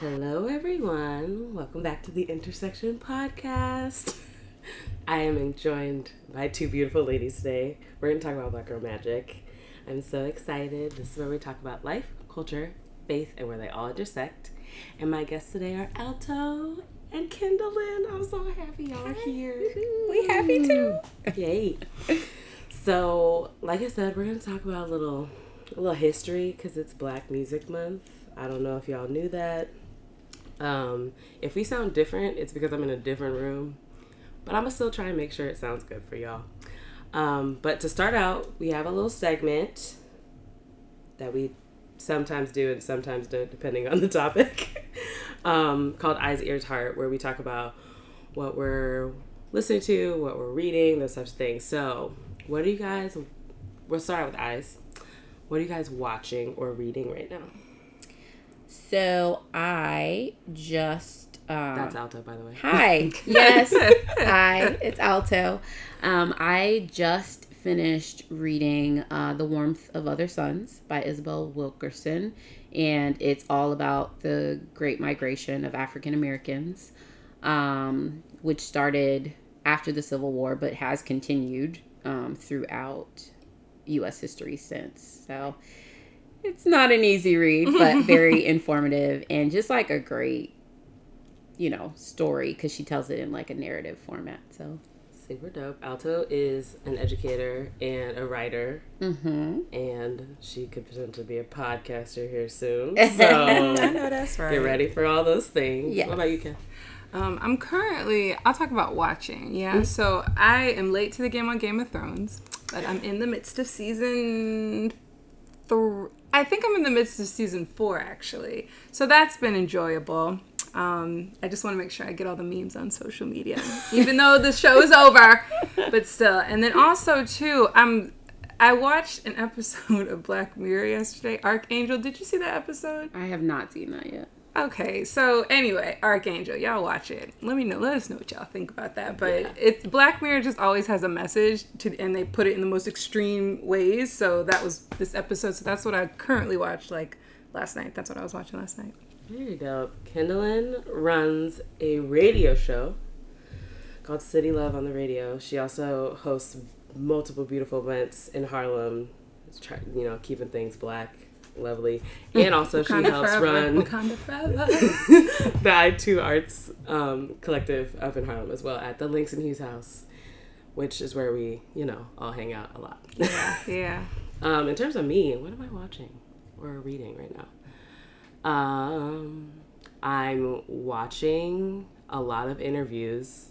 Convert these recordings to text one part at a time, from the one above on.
Hello, everyone. Welcome back to the Intersection Podcast. I am joined by two beautiful ladies today. We're going to talk about Black Girl Magic. I'm so excited. This is where we talk about life, culture, faith, and where they all intersect. And my guests today are Alto and Kendolyn. I'm so happy y'all are here. We happy too. Yay. So, like I said, we're going to talk about a little, a little history because it's Black Music Month. I don't know if y'all knew that. Um, if we sound different, it's because I'm in a different room. But I'm gonna still try and make sure it sounds good for y'all. Um, but to start out, we have a little segment that we sometimes do and sometimes don't, depending on the topic, um, called Eyes, Ears, Heart, where we talk about what we're listening to, what we're reading, those such things. So, what are you guys? We'll start with Eyes. What are you guys watching or reading right now? So I just um, That's Alto, by the way. Hi. Yes. Hi. It's Alto. Um, I just finished reading uh, The Warmth of Other Suns by Isabel Wilkerson. And it's all about the Great Migration of African Americans, um, which started after the Civil War but has continued um, throughout U.S. history since. So it's not an easy read, but very informative and just like a great, you know, story because she tells it in like a narrative format. So, Super dope. Alto is an educator and a writer, mm-hmm. and she could potentially be a podcaster here soon. So I know that's right. get ready for all those things. Yes. What about you, Ken? Um, I'm currently. I'll talk about watching. Yeah. So I am late to the game on Game of Thrones, but I'm in the midst of season three. I think I'm in the midst of season four actually. So that's been enjoyable. Um, I just want to make sure I get all the memes on social media, even though the show is over, but still. And then also too, I'm. I watched an episode of Black Mirror yesterday. Archangel, did you see that episode? I have not seen that yet. Okay, so anyway, Archangel, y'all watch it. Let me know. Let us know what y'all think about that. But Yeah. it's Black Mirror just always has a message to, and they put it in the most extreme ways. So that was this episode. So that's what I currently watched like last night. That's what I was watching last night. Very dope. Kendolyn runs a radio show called City Love on the radio. She also hosts multiple beautiful events in Harlem. Try, you know, keeping things black, lovely, and also she helps forever, run the I2 Arts um, Collective up in Harlem as well at the Langston Hughes House, which is where we, you know, all hang out a lot. yeah, yeah. um, in terms of me, what am I watching or reading right now? Um, I'm watching a lot of interviews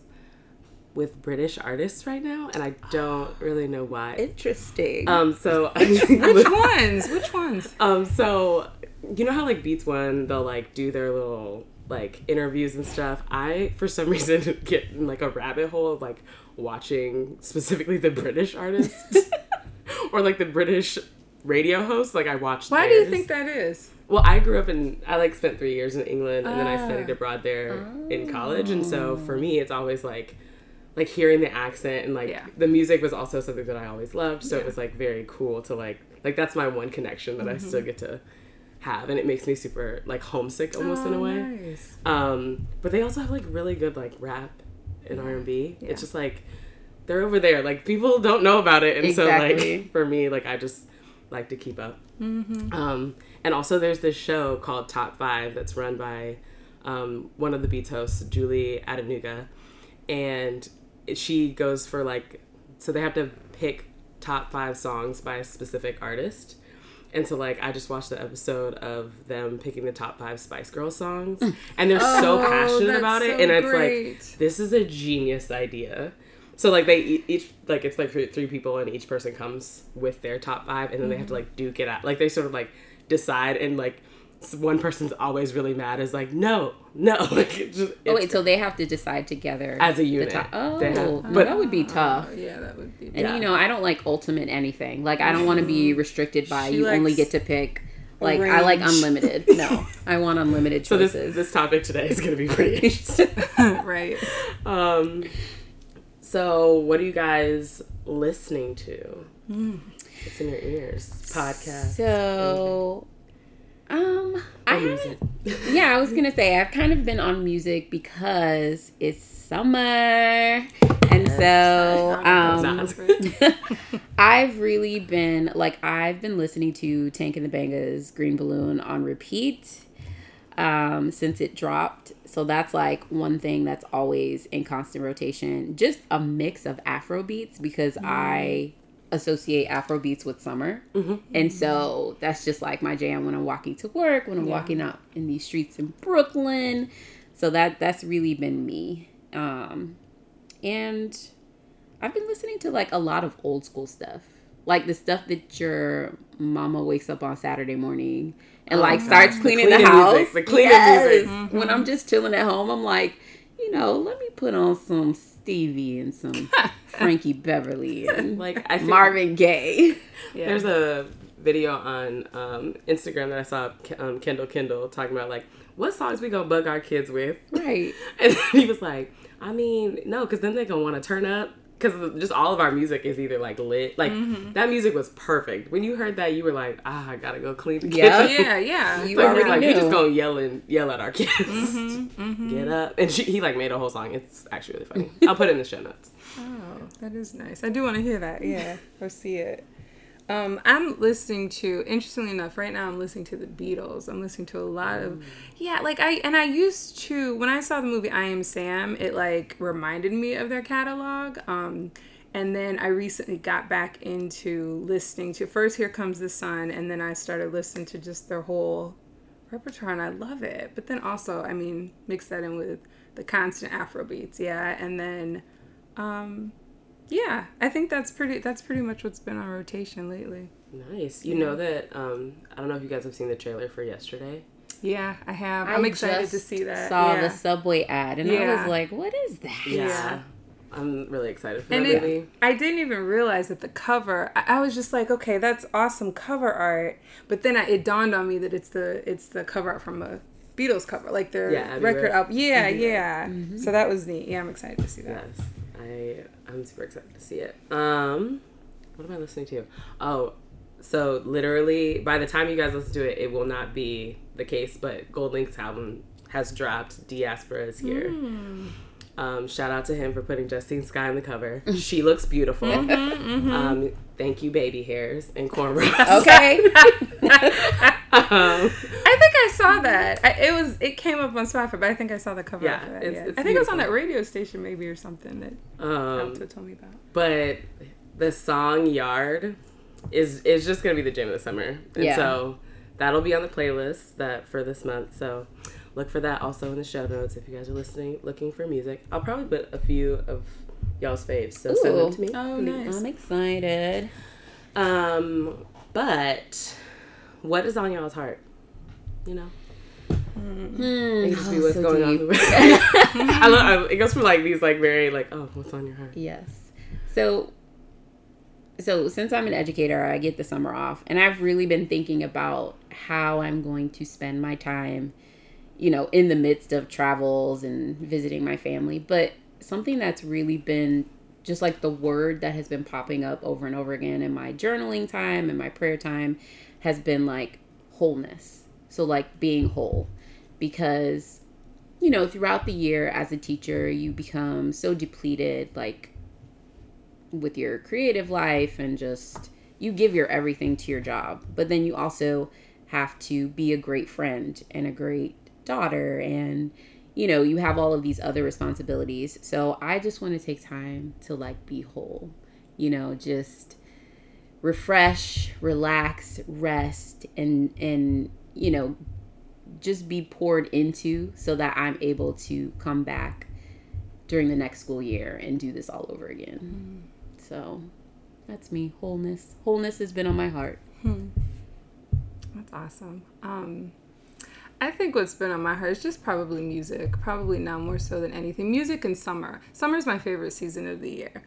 with British artists right now, and I don't really know why. Interesting. Um, so Which ones? Which ones? um, so you know how like Beats One, they'll like do their little like interviews and stuff. I for some reason get in like a rabbit hole of like watching specifically the British artists or like the British radio hosts. Like I watched. Why do you think that is? Well, I grew up in I like spent three years in England and then I Ah. studied abroad there in college, and so for me, it's always like like hearing the accent and like Yeah. the music was also something that I always loved. So it was like very cool to like like that's my one connection that I still Mm-hmm. get to have, and it makes me super like homesick almost in a Oh, way. nice. Um, but they also have like really good like rap and R and B. Yeah. It's just like they're over there. Like people don't know about it, and so like for me, like I just like to keep up. Mm-hmm. Um, and also there's this show called Top Five that's run by um, one of the Beats hosts, Julie Adenuga, and she goes for like so they have to pick top five songs by a specific artist. And so, like, I just watched the episode of them picking the top five Spice Girls songs, and they're so Oh, passionate that's about it, so and it's great. like this is a genius idea. So like they each like it's like three, people and each person comes with their top five and then they have to Mm-hmm. like duke it out. Like they sort of like decide and like one person's always really mad is like no no like it just, oh wait, so they have to decide together As a the unit. top- Oh, have- but but- that would be tough. Oh, yeah, that would be. And Yeah. you know, I don't like ultimate anything. Like I don't want to be restricted by She you only get to pick. Like I like unlimited. No, I want unlimited choices so this this topic today is gonna be pretty interesting. right. um, so what are you guys listening to? Hmm. What's in your ears? Podcast. So, um, I music. yeah, I was gonna say I've kind of been on music because it's summer, and so um, I've really been like I've been listening to Tank and the Bangas Green Balloon on repeat um, since it dropped. So that's like one thing that's always in constant rotation. Just a mix of Afro beats because I associate Afro beats with summer. And so that's just like my jam when I'm walking to work, when I'm walking out in these streets in Brooklyn. So that that's really been me. Um, and I've been listening to like a lot of old school stuff. Like the stuff that your mama wakes up on Saturday morning and like starts The cleaning the, house. music, the cleaning Yes. music. When I'm just chilling at home, I'm like, you know, let me put on some Stevie and some Frankie Beverly and Like I think Marvin Gaye. Yeah. There's a video on um, Instagram that I saw um, Kendall Kendall talking about like what songs we gonna bug our kids with, Right. and he was like, I mean, no, because then they gonna want to turn up. Because just all of our music is either like lit, like Mm-hmm. that music was perfect. When you heard that, you were like, "Ah, I gotta go clean the Yeah. kitchen." yeah, yeah. You Like, already we're like we just gonna yell and yell at our kids. Mm-hmm, Get up, and she, he like made a whole song. It's actually really funny. I'll put it in the show notes. Oh, that is nice. I do want to hear that. Yeah, or see it. Um, I'm listening to. Interestingly enough, right now I'm listening to the Beatles. I'm listening to a lot of, yeah, like I and I used to when I saw the movie I Am Sam. It like reminded me of their catalog. Um, and then I recently got back into listening to first Here Comes the Sun, and then I started listening to just their whole repertoire, and I love it. But then also, I mean, mix that in with the constant Afro beats, yeah, and then. Um, yeah, I think that's pretty. That's pretty much what's been on rotation lately. Nice. You know that um, I don't know if you guys have seen the trailer for yesterday. Yeah, I have. I I'm excited to see that. Saw yeah. the subway ad and I was like, what is that? Yeah. Yeah. I'm really excited for and that it, movie. I didn't even realize that the cover. I, I was just like, okay, that's awesome cover art. But then I, it dawned on me that it's the it's the cover art from a Beatles cover, like their Yeah, record Road. album. Yeah, Abbey Road. yeah. So that was neat. Yeah, I'm excited to see that. Yes, I I'm super excited to see it. Um, what am I listening to? Oh, so literally by the time you guys listen to it, it will not be the case. But GoldLink's album has dropped. Diaspora is here. Um, shout out to him for putting Justine Skye on the cover. She looks beautiful. Um, thank you, baby hairs and cornrows. Okay. um, I think I saw that. I, it was it came up on Spotify, but I think I saw the cover. Yeah, of that, it's- yeah. it's I think it was on that radio station maybe or something that um, Alto told me about. but the song Yard is is just gonna be the jam of the summer, and Yeah. so that'll be on the playlist that for this month. So look for that also in the show notes if you guys are listening, looking for music. I'll probably put a few of y'all's faves, so send them to me. Oh, nice. I'm excited. Um, but what is on y'all's heart? You know, Hmm. it can just be Oh, what's so going deep. on. I love. I, it goes from like these like very like oh what's on your heart. Yes. So so since I'm an educator, I get the summer off and I've really been thinking about how I'm going to spend my time, you know, in the midst of travels and visiting my family. But something that's really been just like the word that has been popping up over and over again in my journaling time and my prayer time has been like wholeness. So like being whole because you know, throughout the year as a teacher, you become so depleted, like with your creative life, and just you give your everything to your job. But then you also have to be a great friend and a great daughter, and you know, you have all of these other responsibilities. So I just want to take time to like be whole, you know, just refresh, relax, rest, and, and, you know, just be poured into so that I'm able to come back during the next school year and do this all over again. So that's me. Wholeness. Wholeness has been on my heart. That's awesome. Um, I think what's been on my heart is just probably music. Probably now more so than anything. Music and summer. Summer's my favorite season of the year.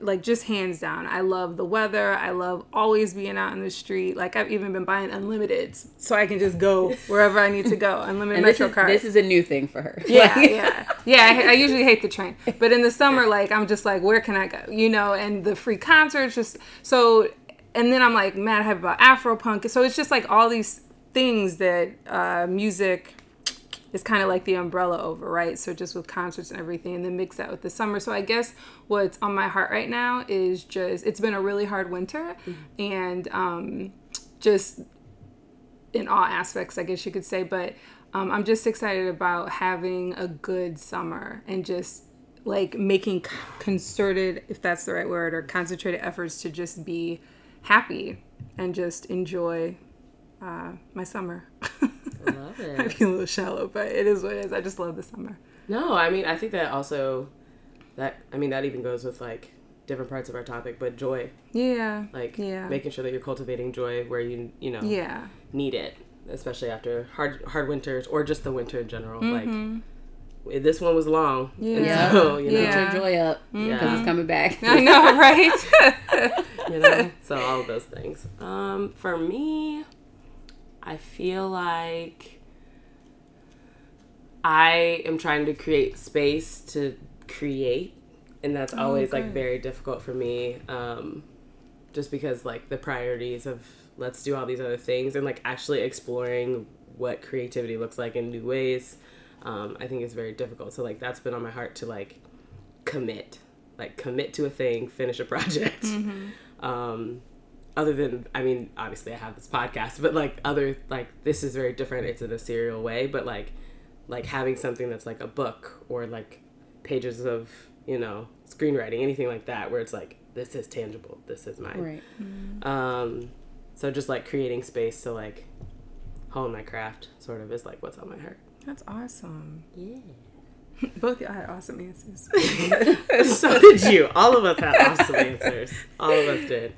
Like just hands down. I love the weather. I love always being out in the street. Like I've even been buying unlimited so I can just go wherever I need to go. Unlimited And metro is, cards. this is a new thing for her. yeah, yeah, yeah. I, I usually hate the train, but in the summer, like I'm just like, where can I go? You know, and the free concerts, just so. And then I'm like mad hype about Afropunk. So it's just like all these things that uh, music is kind of like the umbrella over, right? So just with concerts and everything, and then mix that with the summer. So I guess what's on my heart right now is just it's been a really hard winter, mm-hmm. and um, just in all aspects, I guess you could say. But um, I'm just excited about having a good summer and just like making concerted, if that's the right word, or concentrated efforts to just be happy and just enjoy uh, my summer. love it. I feel a little shallow, but it is what it is. I just love the summer. No, I mean, I think that also, that, I mean, that even goes with like different parts of our topic, but joy. Yeah. Like, yeah. making sure that you're cultivating joy where you, you know, yeah. need it, especially after hard, hard winters or just the winter in general. Mm-hmm. Like, this one was long. Yeah. So, you know, yeah. Get your joy up because yeah. it's coming back. I know, right? you know, so all of those things. Um, for me, I feel like I am trying to create space to create, and that's oh, always like very difficult for me. Um, just because like the priorities of let's do all these other things and like actually exploring what creativity looks like in new ways, um, I think is very difficult. So like that's been on my heart to like commit, like commit to a thing, finish a project. Mm-hmm. Um, other than I mean, obviously I have this podcast, but like other like this is very different. It's in a serial way, but like like having something that's like a book or like pages of you know screenwriting, anything like that, where it's like this is tangible, this is mine. Right. Mm-hmm. Um, so just like creating space to like hone my craft, sort of, is like what's on my heart. That's awesome. Yeah. Both y'all had awesome answers. so did you. All of us had awesome answers. All of us did.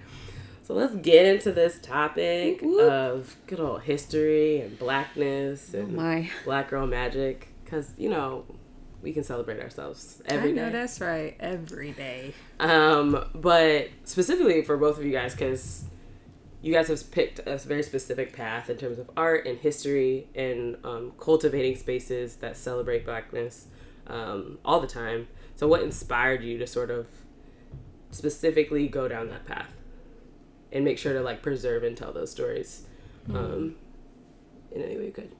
So let's get into this topic of good old history and blackness oh and oh black girl magic. Because, you know, we can celebrate ourselves every I know day. that's right. Every day. Um, but specifically for both of you guys, because you guys have picked a very specific path in terms of art and history and um, cultivating spaces that celebrate blackness um, all the time. So, what inspired you to sort of specifically go down that path? And make sure to like preserve and tell those stories um, in any way you could.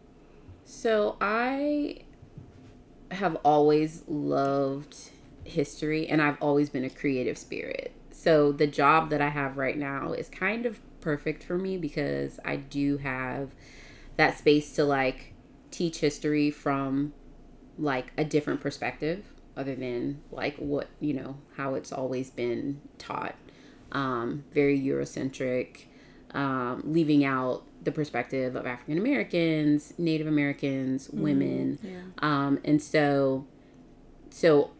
So I have always loved history and I've always been a creative spirit. So the job that I have right now is kind of perfect for me because I do have that space to like teach history from like a different perspective other than like what, you know, how it's always been taught um, very Eurocentric, um, leaving out the perspective of African Americans, Native Americans, mm, women, yeah. um, and so, so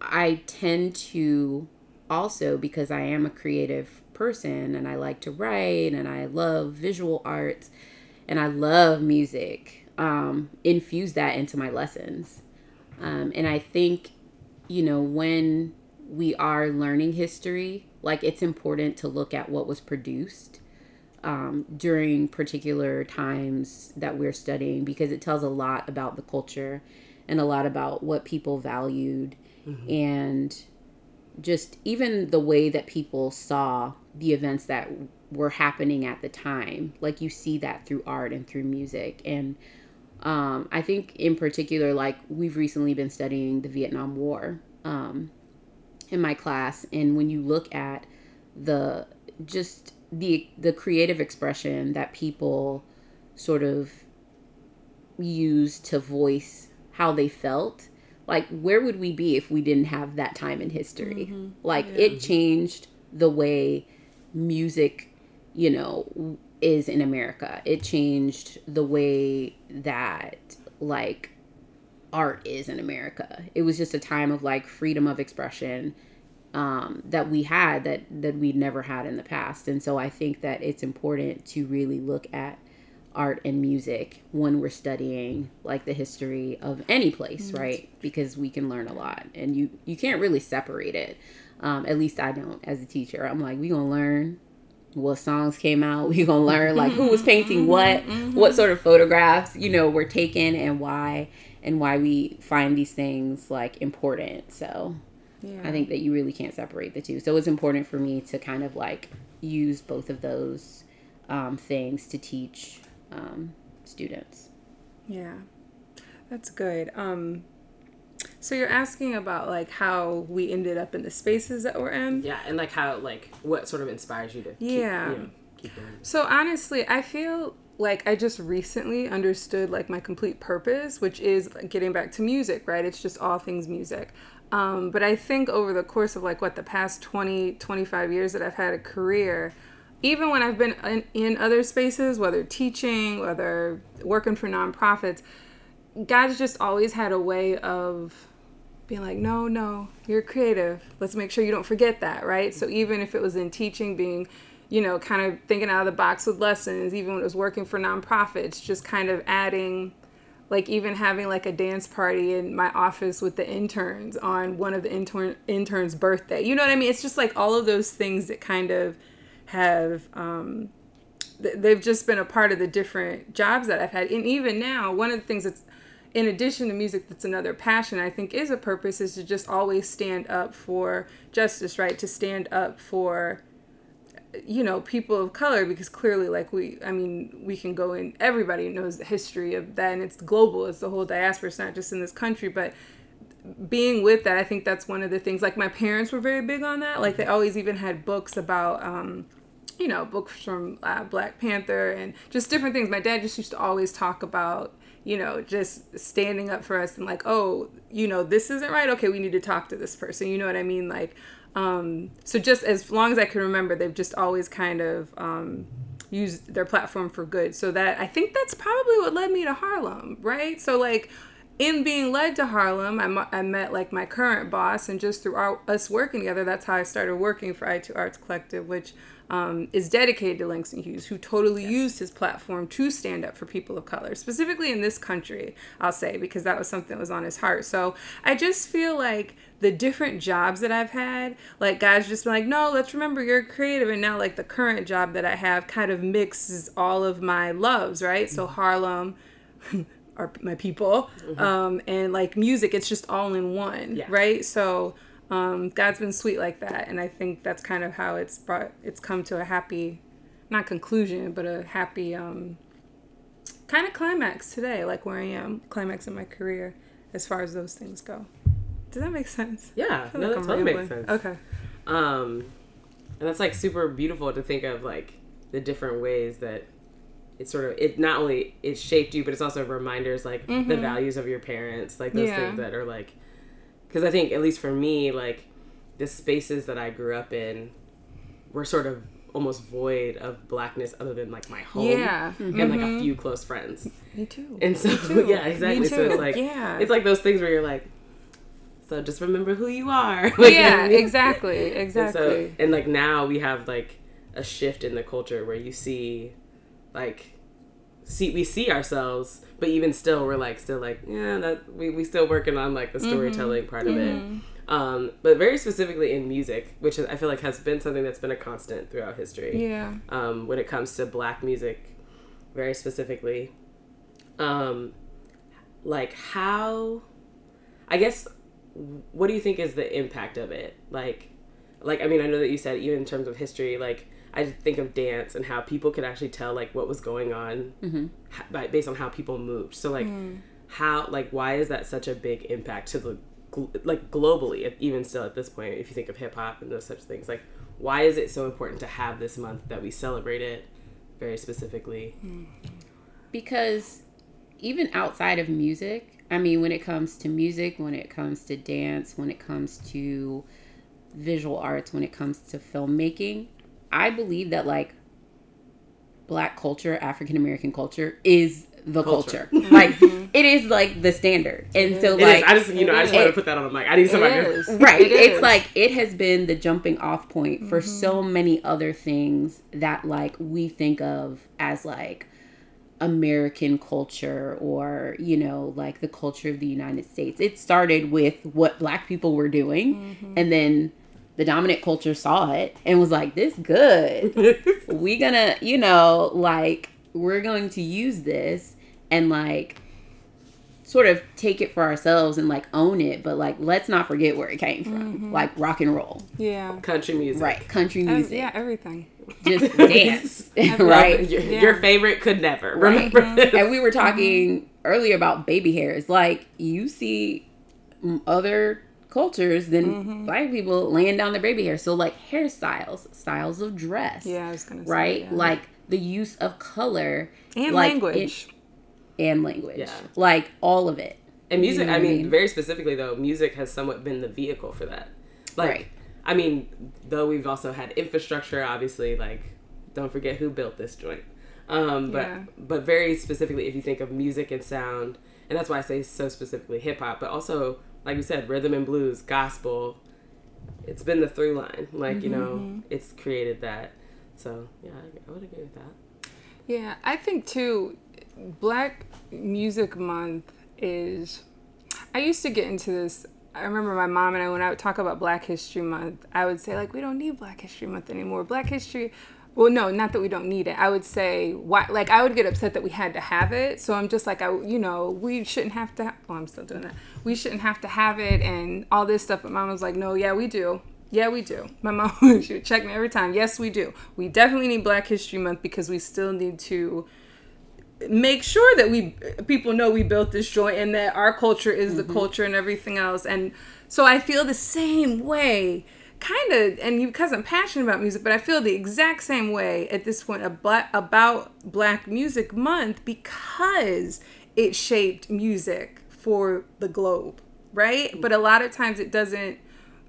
I tend to also because I am a creative person and I like to write and I love visual arts and I love music. Um, infuse that into my lessons, um, and I think, you know, when we are learning history like it's important to look at what was produced um, during particular times that we're studying because it tells a lot about the culture and a lot about what people valued mm-hmm. and just even the way that people saw the events that were happening at the time like you see that through art and through music and um, i think in particular like we've recently been studying the vietnam war um, in my class and when you look at the just the the creative expression that people sort of use to voice how they felt like where would we be if we didn't have that time in history mm-hmm. like yeah. it changed the way music you know is in america it changed the way that like art is in America. It was just a time of like freedom of expression um, that we had that that we'd never had in the past. And so I think that it's important to really look at art and music when we're studying like the history of any place, mm-hmm. right? Because we can learn a lot, and you you can't really separate it. Um, at least I don't as a teacher. I'm like, we gonna learn what songs came out. We gonna learn like who was painting mm-hmm. what, mm-hmm. what sort of photographs you know were taken, and why and why we find these things like important. So yeah. I think that you really can't separate the two. So it's important for me to kind of like use both of those um, things to teach um, students. Yeah, that's good. Um, so you're asking about like how we ended up in the spaces that we're in. Yeah, and like how like what sort of inspires you to keep, Yeah. you know, keep doing. So honestly, I feel like I just recently understood like my complete purpose, which is getting back to music, right? It's just all things music. Um, but I think over the course of like what the past 20, 25 years that I've had a career, even when I've been in, in other spaces, whether teaching, whether working for nonprofits, God's just always had a way of being like, no, no, you're creative. Let's make sure you don't forget that, right? So even if it was in teaching, being, you know, kind of thinking out of the box with lessons, even when it was working for nonprofits, just kind of adding, like even having like a dance party in my office with the interns on one of the intern interns' birthday. You know what I mean? It's just like all of those things that kind of have um, th- they've just been a part of the different jobs that I've had. And even now, one of the things that's in addition to music that's another passion I think is a purpose is to just always stand up for justice, right? To stand up for you know people of color because clearly like we i mean we can go in everybody knows the history of that and it's global it's the whole diaspora it's not just in this country but being with that i think that's one of the things like my parents were very big on that like they always even had books about um you know books from uh, black panther and just different things. My dad just used to always talk about you know just standing up for us and like oh you know this isn't right. Okay we need to talk to this person. You know what i mean? Like um so just as long as i can remember they've just always kind of um used their platform for good. So that i think that's probably what led me to harlem right? So like in being led to Harlem, I, I met like my current boss, and just through our, us working together, that's how I started working for I2 Arts Collective, which um, is dedicated to Langston Hughes, who totally used his platform to stand up for people of color, specifically in this country, I'll say, because that was something that was on his heart. So I just feel like the different jobs that I've had, like guys just been like, no, let's remember you're creative. And now, like, the current job that I have kind of mixes all of my loves, right? So Harlem. are my people um and like music it's just all in one Yeah. right so um god's been sweet like that and i think that's kind of how it's brought it's come to a happy not conclusion but a happy um kind of climax today like where i am climax in my career as far as those things go does that make sense Yeah, no, like that I'm totally makes sense. okay Um, and that's like super beautiful to think of like the different ways that it sort of it not only it shaped you, but it's also reminders like the values of your parents, like those Yeah. things that are like. Because I think at least for me, like the spaces that I grew up in were sort of almost void of blackness other than like my home yeah and like a mm-hmm. few close friends. me too And so too. yeah, exactly. Me So it's like Yeah. it's like those things where you're like, so just remember who you are. Like, you know what yeah I mean? exactly And exactly so and like now we have like a shift in the culture where you see like see we see ourselves but even still we're like still like yeah that we, we still working on like the Mm-hmm. storytelling part of it. Um but very specifically in music which i feel like has been something that's been a constant throughout history. Yeah. Um when it comes to black music very specifically. Um like how i guess what do you think is the impact of it? Like like i mean i know that you said even in terms of history like i just think of dance and how people could actually tell like what was going on mm-hmm. ha- by, based on how people moved. So like mm. how like why is that such a big impact to the gl- like globally even still at this point if you think of hip-hop and those such things? Like why is it so important to have this month that we celebrate it very specifically? Mm. Because even outside of music, I mean, when it comes to music, when it comes to dance, when it comes to visual arts, when it comes to filmmaking, I believe that like black culture, African American culture is the Culture. culture. like it is like the standard. And so It is. like I just you know I just it wanted to put that on the mic. I need somebody It to right. It it's like it has been the jumping off point for so many other things that like we think of as like american culture or you know like the culture of the united states. It started with what black people were doing and then the dominant culture saw it and was like this good we gonna you know like we're going to use this and like sort of take it for ourselves and like own it, but like let's not forget where it came from. Mm-hmm. Like rock and roll, Yeah. Country music. right? Country Ev- music, yeah, everything. just dance, right? Your, Yeah. your favorite could never. Right. Remember mm-hmm. this? and we were mm-hmm. talking earlier about baby hairs. Like you see other cultures than black people laying down their baby hair. So like hairstyles, styles of dress, Yeah, I was gonna say. right? yeah. Like the use of color and like, language. it- and language, Yeah. like all of it. And music, You know I what I mean, mean? very specifically though, music has somewhat been the vehicle for that. Like, Right. I mean, though we've also had infrastructure, obviously, like, don't forget who built this joint. Um, but Yeah. but very specifically, if you think of music and sound, and that's why I say so specifically hip hop, but also like you said, rhythm and blues, gospel. It's been the through line, like you know, Mm-hmm. it's created that. So yeah, I, I would agree with that. Yeah, I think too, Black Music Month is. I used to get into this. I remember my mom and I, when I would talk about Black History Month, I would say, like, we don't need Black History Month anymore. Black History. Well, no, not that we don't need it. I would say, why? Like, I would get upset that we had to have it. So I'm just like, I, you know, we shouldn't have to. Oh, I'm still doing that. We shouldn't have to have it and all this stuff. But mom was like, no, yeah, we do. Yeah, we do. My mom, she would check me every time. Yes, we do. We definitely need Black History Month because we still need to make sure that we people know we built this joint and that our culture is the mm-hmm. culture and everything else. And so I feel the same way, kind of, and because I'm passionate about music, but I feel the exact same way at this point about Black Music Month because it shaped music for the globe, right? But a lot of times it doesn't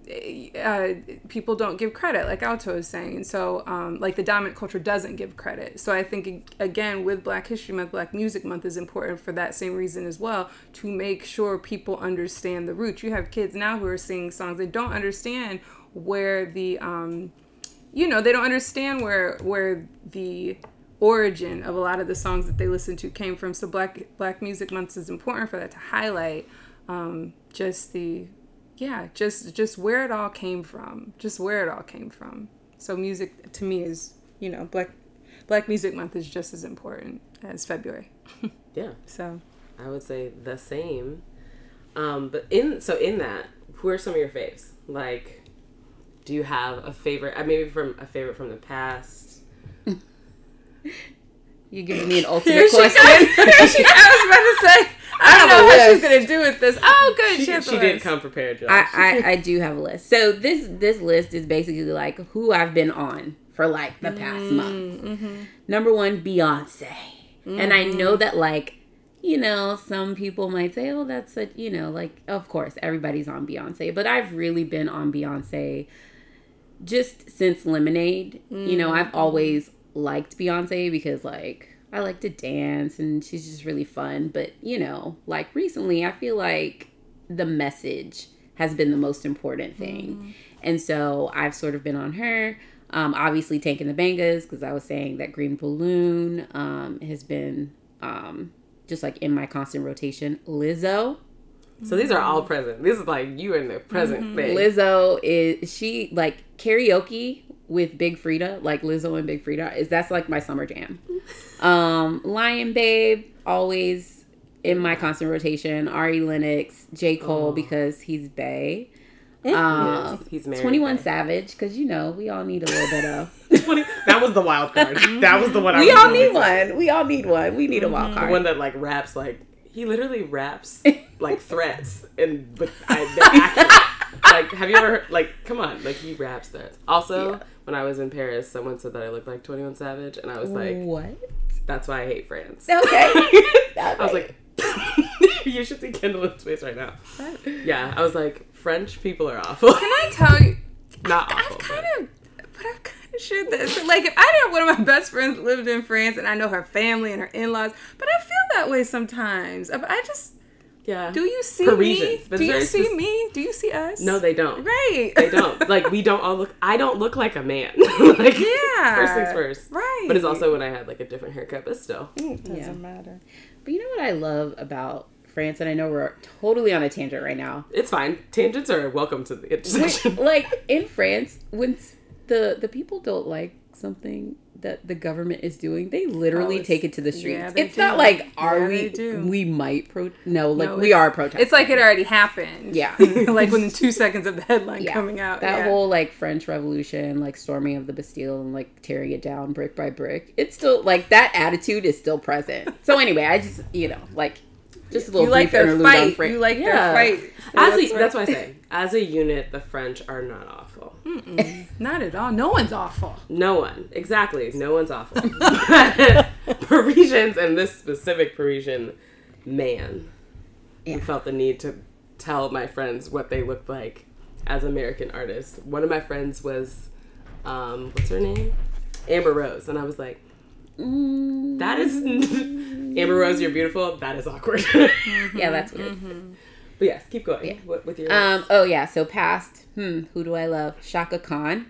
uh, people don't give credit, like Alto is saying. And so, um, like, the dominant culture doesn't give credit. So, I think, again, with Black History Month, Black Music Month is important for that same reason as well to make sure people understand the roots. You have kids now who are singing songs they don't understand where the, um, you know, they don't understand where where the origin of a lot of the songs that they listen to came from. So, Black Black Music Month is important for that to highlight um, just the yeah just just where it all came from just where it all came from so music to me is you know black black music month is just as important as february Yeah, so I would say the same. Um, but in so in that, who are some of your faves? Like, do you have a favorite? Uh, maybe from a favorite from the past. You giving me an ultimate she question? goes. She- I was about to say i have don't know what she's gonna do with this oh good She, she, she did list. come prepared, Josh. I, I I do have a list. So this this list is basically like who I've been on for like the past mm, month. Mm-hmm. Number one, Beyonce, and I know mm-hmm. that like you know some people might say, oh, that's a you know like of course everybody's on Beyonce, but I've really been on Beyonce just since Lemonade. You know, I've always liked Beyonce because like I like to dance and she's just really fun. But you know, like recently, I feel like the message has been the most important thing, and so I've sort of been on her. Um, obviously, Tank and the Bangas because I was saying that Green Balloon um, has been um, just like in my constant rotation. Lizzo. So these are all present. This is like you in the present thing. Lizzo is she like karaoke with Big Freedia, like Lizzo and Big Freedia is that's like my summer jam. Um, Lion Babe always in my constant rotation. Ari Lennox, J Cole because he's Bay. Um, Yes, he's married. Twenty One though. Savage because you know we all need a little bit of. 20 that was the wild card. that was the one. I we all need one. We all need one. We need a wild The card. one that like raps like he literally raps like threats and but I, like have you ever heard, like come on like he raps threats. Also Yeah. when I was in Paris, someone said that I looked like Twenty One Savage, and I was like, what? that's why I hate France. Okay. I was like, you should see Kendall's face right now. Yeah, I was like, French people are awful. can i tell you Not I've awful. kind of, but I've kind of shared this. Like, if I didn't have one of my best friends lived in France, and I know her family and her in-laws, but I feel that way sometimes. I I just, yeah. do you see Parisians, me? Do you see spec- me? Do you see us? No, they don't. Right. They don't. Like we don't all look. I don't look like a man. like Yeah. First things first. Right. But it's also when I had like a different haircut, but still. Mm, it doesn't Yeah. matter. But you know what I love about France, and I know we're totally on a tangent right now. It's fine. Tangents are welcome to the intersection. like in France, when the the people don't like something that the government is doing, they literally Oh, take it to the streets. yeah, it's not like are Yeah, we do. we might pro no like No, we are protesting. It's like it already happened. Yeah. like within two seconds of the headline Yeah. coming out. that whole like French Revolution, like storming of the Bastille and like tearing it down brick by brick. It's still like that attitude is still present. So anyway, I just you know like just a little you like brief their fight. Fran- You like Yeah. their fight. As that's, a, that's what I say. As a unit, the French are not awful. Not at all. No one's awful. No one. Exactly. No one's awful. Parisians and this specific Parisian man Yeah. who felt the need to tell my friends what they looked like as American artists. One of my friends was, um, what's her name? Amber Rose. And I was like, Mm, that is. Amber Rose, you're beautiful. That is awkward. yeah, that's weird. but yes, keep going. What, with your. Um. Oh yeah. So past. Hmm. Who do I love? Chaka Khan.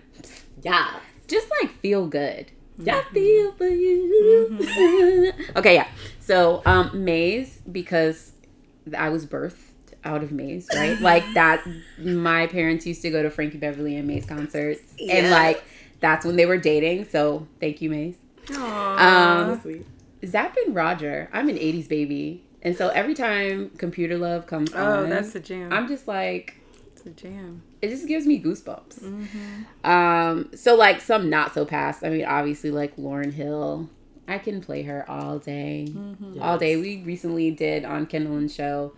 yeah. Just like feel good. I feel for you. okay. Yeah. So um, Maze because I was birthed out of Maze, right? like that. My parents used to go to Frankie Beverly and Maze concerts, and like that's when they were dating. So thank you, Maze. Aww. Um, Sweet. Zapp and Roger. I'm an '80s baby, and so every time Computer Love comes oh, on, that's the jam. I'm just like It's a jam. it just gives me goosebumps. Um, so like some not so past. I mean, obviously like Lauryn Hill. I can play her all day, all day. We recently did on Kendall and Show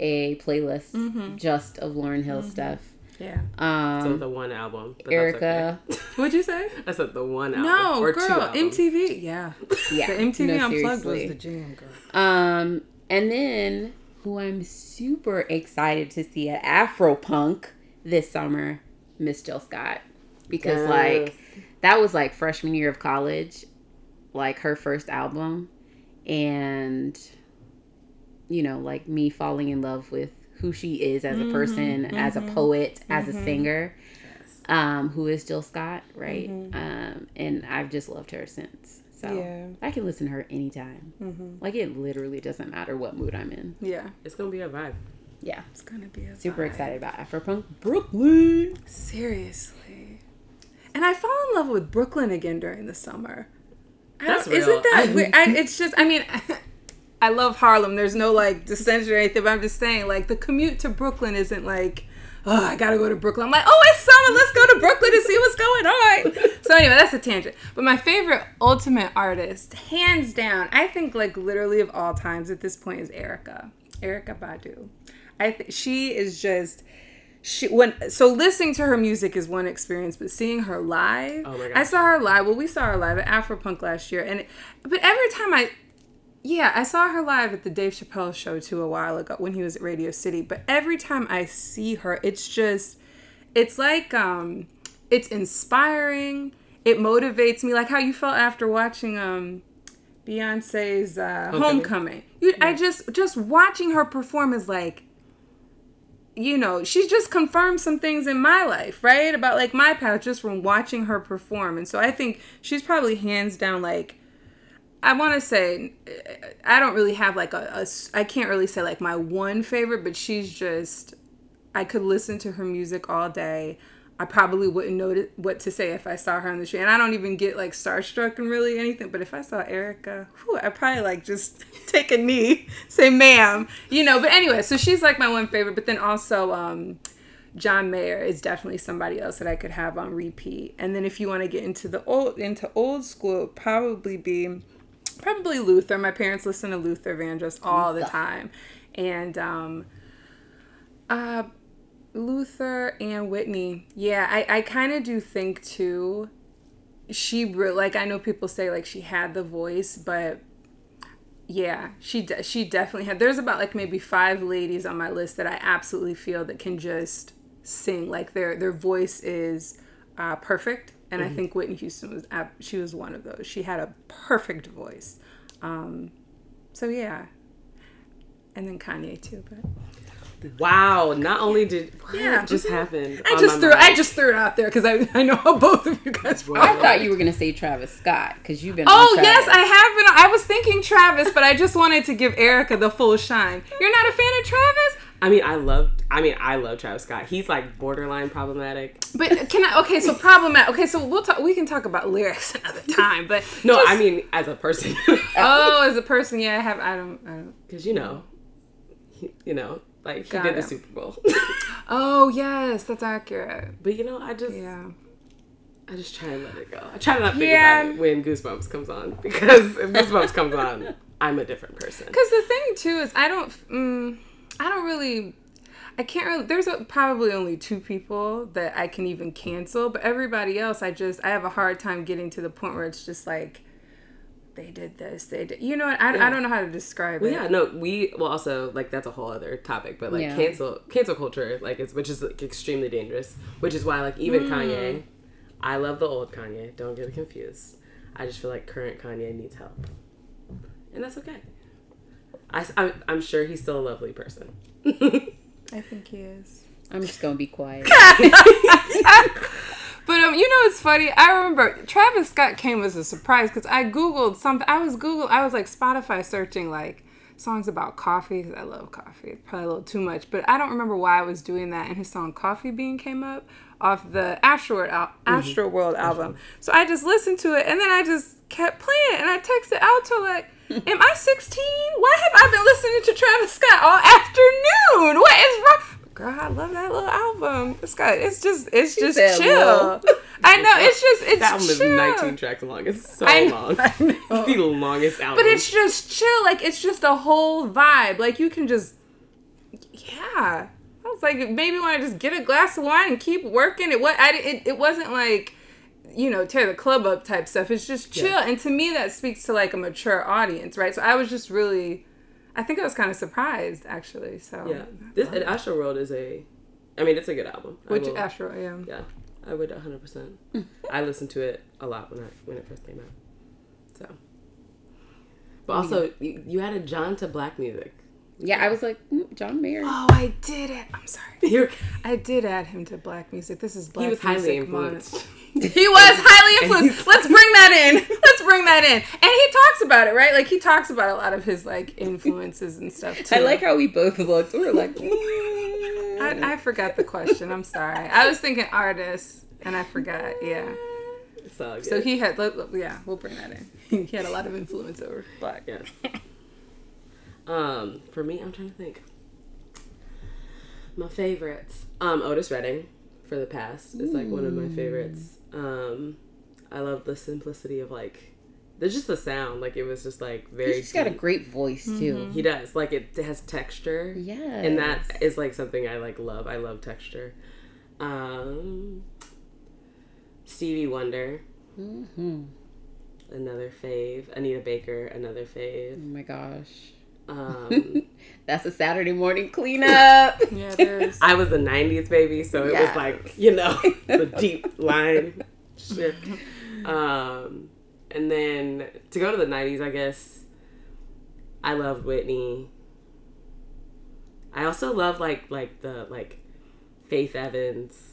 a playlist just of Lauryn Hill stuff. Yeah. So Um, the one album. but that's Erica, okay. What'd you say? I said the one album. No, or girl. albums. MTV. Yeah. yeah, The MTV no, Unplugged seriously. was the jam, girl. Um, and then who I'm super excited to see at Afropunk this summer, Miss Jill Scott, because Yes. like that was like freshman year of college, like her first album, and you know, like me falling in love with who she is as a person, mm-hmm, as a mm-hmm, poet, as a mm-hmm. singer. Um, who is Jill Scott, right? Um, and I've just loved her since. So Yeah. I can listen to her anytime. Like it literally doesn't matter what mood I'm in. Yeah. It's gonna be a vibe. Yeah. It's gonna be a Super vibe. excited about Afropunk Brooklyn. Seriously. And I fall in love with Brooklyn again during the summer. That's real. Isn't that I- weird? I, it's just, I mean, I love Harlem. There's no like dissension or anything, but I'm just saying, like, the commute to Brooklyn isn't like, oh, I gotta go to Brooklyn. I'm like, oh, it's summer. Let's go to Brooklyn and see what's going on. So, anyway, that's a tangent. But my favorite ultimate artist, hands down, I think, like, literally of all times at this point, is Erykah. Erykah Badu. I think she is just she when so listening to her music is one experience, but seeing her live, Oh. I saw her live. Well, we saw her live at Afropunk last year, and but every time I, yeah, I saw her live at the Dave Chappelle show too a while ago when he was at Radio City. But every time I see her, it's just, it's like um, it's inspiring. It motivates me, like how you felt after watching um. Beyonce's uh, Homecoming. Homecoming. You, I just just watching her perform is like you know, she's just confirmed some things in my life, right? About like my path just from watching her perform. And so I think she's probably hands down like I want to say I don't really have like a, a I can't really say like my one favorite, but she's just I could listen to her music all day. I probably wouldn't know what to say if I saw her on the street. And I don't even get like starstruck and really anything. But if I saw Erykah, whew, I'd probably like just take a knee, say ma'am, you know. But anyway, so she's like my one favorite. But then also, um, John Mayer is definitely somebody else that I could have on repeat. And then if you want to get into the old into old school, probably be probably Luther. My parents listen to Luther Vandross all the time. And um uh Luther and Whitney. Yeah, I, I kind of do think too. She re- like I know people say like she had the voice, but yeah, she de- she definitely had. There's about like maybe five ladies on my list that I absolutely feel that can just sing. Like their their voice is uh, perfect, and I think Whitney Houston was ab- she was one of those. She had a perfect voice. Um, so yeah, and then Kanye too, but. Wow! Not only did what Yeah. just happened. I just threw mind. I just threw it out there because I, I know how both of you guys feel. I thought you were gonna say Travis Scott because you've been. Oh on yes, I have been. I was thinking Travis, but I just wanted to give Erykah the full shine. You're not a fan of Travis? I mean, I loved. I mean, I love Travis Scott. He's like borderline problematic. But can I? Okay, so problematic. Okay, so we'll talk. We can talk about lyrics another time. But No, just- I mean as a person, oh, as a person, yeah, I have. I don't. I don't. because you know, he, you know, like he Got did the. Super Bowl. Oh yes, that's accurate. but you know, I just, Yeah. I just try and let it go. I try to not think Yeah. about it when Goosebumps comes on because if Goosebumps comes on, I'm a different person. Because the thing too is, I don't. Mm, I don't really. I can't really. There's a, probably only two people that I can even cancel, but everybody else, I just I have a hard time getting to the point where it's just like they did this, they did. You know what? I, I don't know how to describe Well, it. yeah, no, we well also like that's a whole other topic, but like Yeah. cancel cancel culture, like it's which is like extremely dangerous. Which is why like even hmm. Kanye, I love the old Kanye. Don't get confused. I just feel like current Kanye needs help, and that's okay. I, am I'm sure he's still a lovely person. I think he is. I'm just gonna be quiet. But um, you know it's funny. I remember Travis Scott came as a surprise because I googled something. I was Google. I was like Spotify searching like songs about coffee because I love coffee. It's probably a little too much, but I don't remember why I was doing that. And his song "Coffee Bean" came up off the Astro World, al- Astro World album. So I just listened to it, and then I just kept playing it. And I texted Alto like, "Am I 16? Why have I been listening to Travis Scott all afternoon? What is wrong?" Girl, I love that little album. It's got, it's just, it's just chill. little. I know, it's just, it's That album is 19 tracks long. It's so I long. I. It's the longest album. But it's just chill. Like it's just a whole vibe. Like you can just, yeah. I was like, maybe want to just get a glass of wine and keep working. It what I it, it wasn't like, you know, tear the club up type stuff. It's just chill. Yeah. And to me, that speaks to like a mature audience, right? So I was just really, I think I was kind of surprised actually. So yeah. This and Astro World is a, I mean, it's a good album. Which Astro, yeah. Yeah, I would 100%. I listened to it a lot when I when it first came out. So, but also you, you added John to black music. Yeah, I was like, mm, John Mayer. Oh, I did it. I'm sorry. You're, I did add him to black music. This is black he was highly music month. influenced. He was highly influenced. Let's bring that in. Let's bring that in. And he talks about it, right? Like he talks about a lot of his like influences and stuff too. I like how we both looked. We were like. I, I forgot the question. I'm sorry. I was thinking artists, and I forgot. Yeah. So. So he had. let- let- Yeah, we'll bring that in. He had a lot of influence over black. yes. Um, for me, I'm trying to think. My favorites. Um, Otis Redding for the past is like one of my favorites. Um, I love the simplicity of like, there's just the sound. Like it was just like very. He's got a great voice too. He does. Like it has texture. Yeah, And that is like something I like love. I love texture. Um Stevie Wonder, hmm another fave. Anita Baker, another fave. Oh my gosh, Um that's a Saturday morning cleanup. Yeah, there's. I was a nineties baby, so it Yes. was like, you know, the deep line shit. Um and then to go to the nineties, I guess I loved Whitney. I also love like like the like Faith Evans.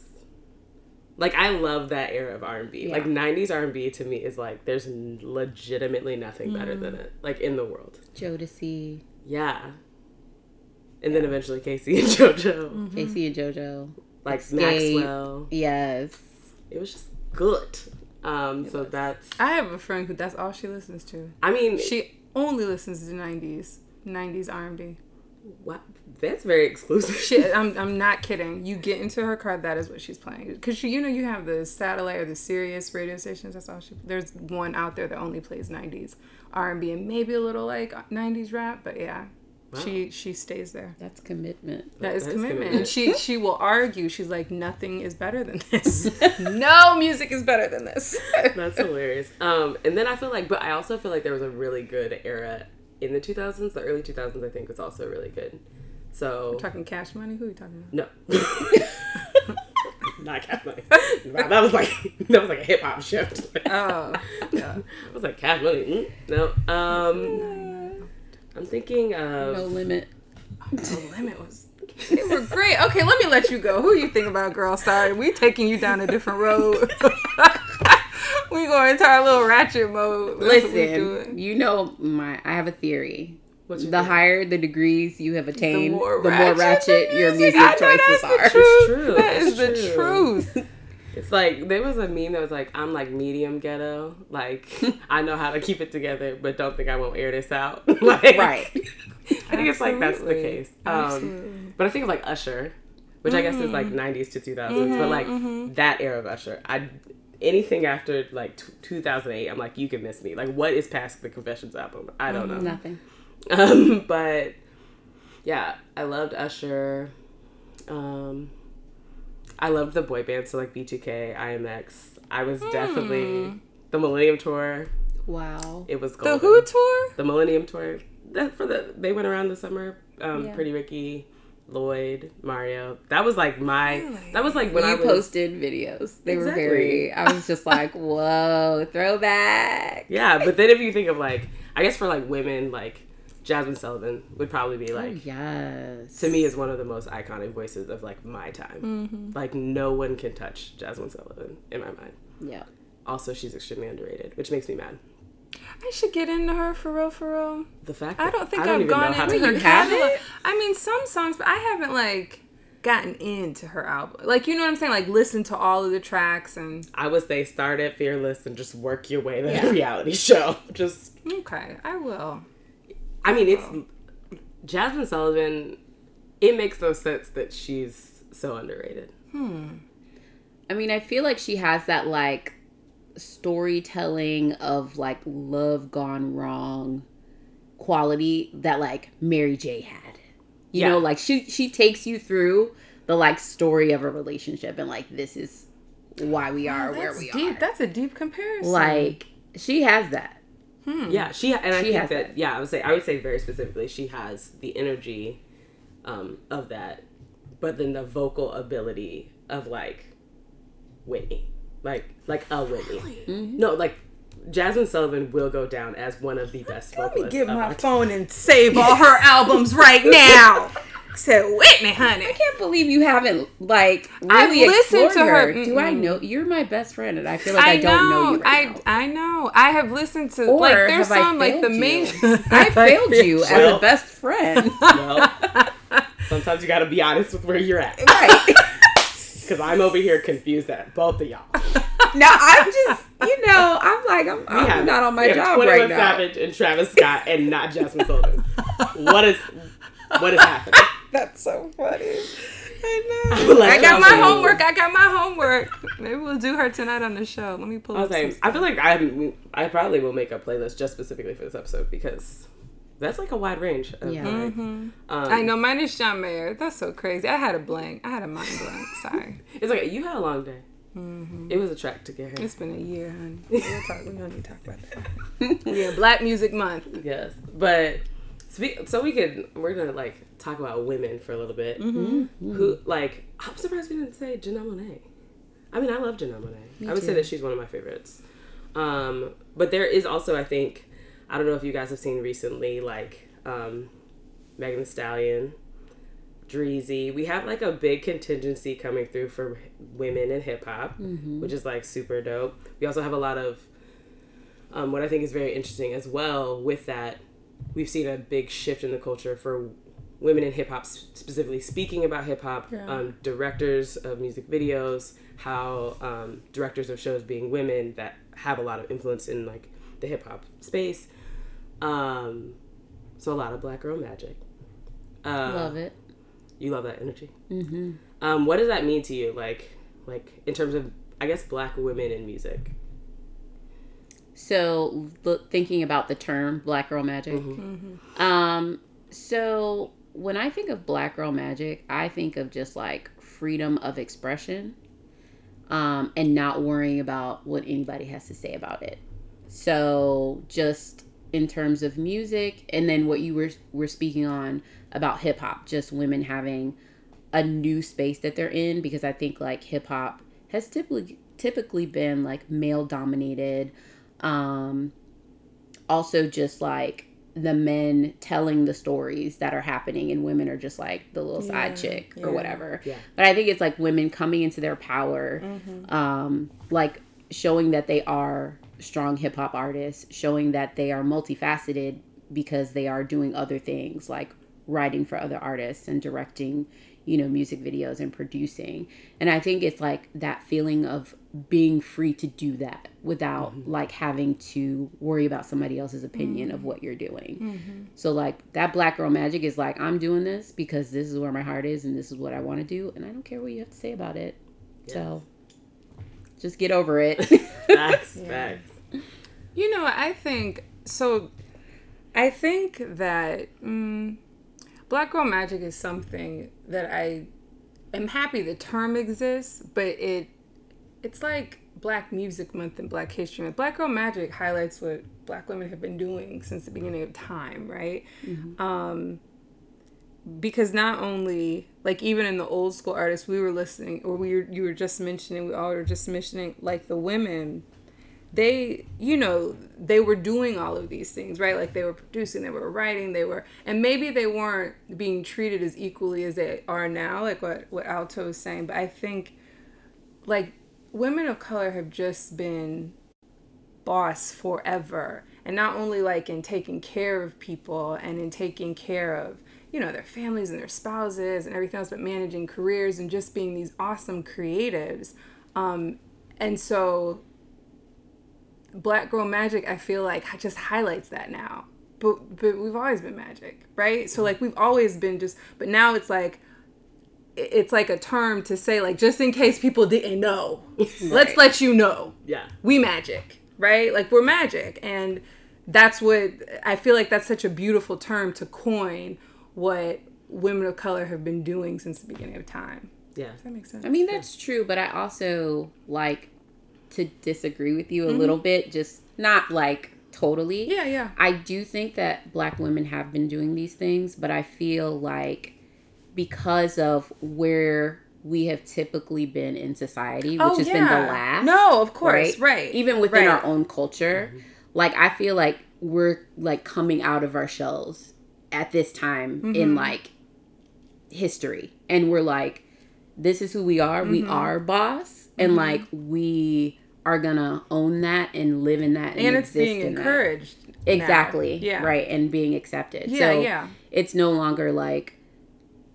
Like I love that era of R and B. Yeah. Like '90s R and B to me is like there's legitimately nothing better than it. Like in the world. Jodeci, Yeah. And then eventually K-Ci and JoJo, K-Ci and JoJo. like Xscape. Maxwell. Yes. It was just good. Um, so that's. I have a friend who that's all she listens to. I mean, She only listens to 90s, 90s R&B. Wow, that's very exclusive. She, I'm, I'm not kidding. You get into her car, that is what she's playing. Because she, you know, you have the satellite or the Sirius radio stations. That's all she. There's one out there that only plays 90s R&B and maybe a little like 90s rap, but yeah, she she stays there. That's commitment. That is That is commitment. commitment. And she she will argue. She's like, nothing is better than this. no music is better than this. That's hilarious. Um, and then I feel like, but I also feel like there was a really good era in the 2000s. The early 2000s, I think, was also really good. So talking cash money? Who are you talking about? no, not Cash Money. Wow, that was like that was like a hip hop shift. Oh, yeah. I was like Cash Money. Mm, no, um, I'm thinking of No limit. No limit was. They were great. Okay, let me let you go. Who you think about, girl? Sorry, we taking you down a different road. we going into our little ratchet mode. That's Listen, you know my. I have a theory. The favorite? higher the degrees you have attained, the more, more ratchet, the your music. music choices that's are. the truth. true. That is It's the truth. It's like there was a meme that was like, "I'm like medium ghetto. Like I know how to keep it together, but don't think I won't air this out." like, Right. I think it's like that's the case. Um, but I think of like Usher, which I guess is like mm-hmm. 90s to 2000s, but mm-hmm, like mm-hmm. that era of Usher, I anything after like t- 2008, I'm like, you can miss me. Like, what is past the Confessions album? I don't know. Nothing. Um, but yeah, I loved Usher. Um, I loved the boy bands, so like B2K, IMX. I was definitely the Millennium Tour. Wow. It was The. Who tour? The Millennium Tour. That for the they went around the summer. Um, Yeah. Pretty Ricky, Lloyd, Mario. That was like my. Really? That was like when you I was. posted videos. They were very. I was just like, whoa, throwback. Yeah, but then if you think of like, I guess for like women, like Jazmine Sullivan would probably be like. oh, yes. to me is one of the most iconic voices of like my time. Mm-hmm. Like no one can touch Jazmine Sullivan in my mind. Yeah. Also, she's extremely underrated, which makes me mad. I should get into her for real, for real. The fact I don't think I I've gone into to- her catalog. I mean, some songs, but I haven't like gotten into her album. Like, you know what I'm saying? Like, listen to all of the tracks and I would say start at Fearless and just work your way to Yeah. the reality show. Just, okay, I will. I mean, it's Jazmine Sullivan. It makes no sense that she's so underrated. Hmm. I mean, I feel like she has that like storytelling of like love gone wrong quality that like Mary J had. You Yeah. know, like she she takes you through the like story of a relationship and like this is why we are where That's we deep. are. That's a deep comparison. Like she has that. Yeah, she and I She think has that, that. yeah, I would say I would say very specifically she has the energy um, of that, but then the vocal ability of like Whitney, like like oh, a Whitney. Mm-hmm. No, like Jazmine Sullivan will go down as one of the best let me get my phone and save all her albums right now. Said Whitney, honey. I can't believe you haven't like I've really listened explored to her. her. Do I know you're my best friend and I feel like I, don't know you right I now. I know. I have listened to Or like there's some like the failed main. I failed you as a best friend. Well, sometimes you got to be honest with where you're at, right. because I'm over here confused at both of y'all. No, I'm just, you know, I'm like, I'm, I'm have- not on my job 21 right now. Savage and Travis Scott, and not Jazmine Sullivan. what is what is happening? That's so funny. I I know. like I got my homework. I got my homework. Maybe we'll do her tonight on the show. Let me pull I up some saying, I feel like I I probably will make a playlist just specifically for this episode because that's like a wide range. Of Yeah. like, Mhm. um, I know mine is John Mayer. That's so crazy. I had a blank. I had a mind blank. Sorry. It's like you had a long day. Mm-hmm. It was a track to get her. It's been a year, honey. We'll talk, we don't need to talk about that. yeah, Black Music Month. Yes, but spe- so we could we're gonna like talk about women for a little bit. Mm-hmm. Who like I'm surprised we didn't say Janelle Monae. I mean, I love Janelle Monae. I would say that she's one of my favorites. Um, but there is also, I think, I don't know if you guys have seen recently, like um, Megan Thee Stallion, Dreezy. We have like a big contingency coming through for women in hip hop, which is like super dope. We also have a lot of um, what I think is very interesting as well with that. We've seen a big shift in the culture for women in hip hop, specifically speaking about hip hop, Yeah. um, directors of music videos, how um, directors of shows being women that have a lot of influence in like the hip hop space. Um, so a lot of black girl magic. Uh, Love it. You love that energy. Mm-hmm. Um, what does that mean to you? Like, like in terms of, I guess, black women in music. So, look, thinking about the term Black Girl Magic. Mm-hmm. Um, so when I think of Black Girl Magic, I think of just like freedom of expression, um, and not worrying about what anybody has to say about it. So just in terms of music, and then what you were were speaking on about hip hop, just women having a new space that they're in, because I think like hip hop has typically typically been like male dominated. Um, also just like the men telling the stories that are happening and women are just like the little side chick yeah. or whatever Yeah. but i think it's like women coming into their power um like showing that they are strong hip-hop artists showing that they are multifaceted because they are doing other things like writing for other artists and directing you know music videos and producing. And i think it's like that feeling of being free to do that without mm-hmm. like having to worry about somebody else's opinion of mm-hmm. what you're doing. Mm-hmm. So like that black girl magic is like i'm doing this because this is where my heart is and this is what i want to do and i don't care what you have to say about it. So just get over it. Facts, facts. You know, I think so. I think that mm, Black Girl Magic is something that I am happy the term exists, but it it's like Black Music Month and Black History Month. Black Girl Magic highlights what Black women have been doing since the beginning of time, right? Um, because not only like even in the old school artists we were listening, or we were you were just mentioning, we all were just mentioning like the women they you know they were doing all of these things right? Like they were producing they were writing they were and maybe they weren't being treated as equally as they are now like what what alto is saying but i think like women of color have just been boss forever and not only like in taking care of people and in taking care of you know their families and their spouses and everything else but managing careers and just being these awesome creatives um and so Black Girl Magic, I feel like just highlights that now. But but we've always been magic, right? So like we've always been just, but now it's like it's like a term to say like just in case people didn't know, let's let you know Yeah. we magic, right? Like we're magic, and that's what I feel like. That's such a beautiful term to coin what women of color have been doing since the beginning of time. Yeah. Does that make sense? I mean, that's true, but I also like to disagree with you a Mm-hmm. little bit, just not like totally. yeah, yeah. I do think that black women have been doing these things, but I feel like because of where we have typically been in society, which has been the last. Oh, No, of course, right. Even within Right. our own culture. Like I feel like we're like coming out of our shells at this time Mm-hmm. in like history. And we're like, this is who we are. We Mm-hmm. are boss. And like we are gonna own that and live in that and, and it's being encouraged. now. Exactly. Yeah. Right. And being accepted. Yeah, so yeah. it's no longer like,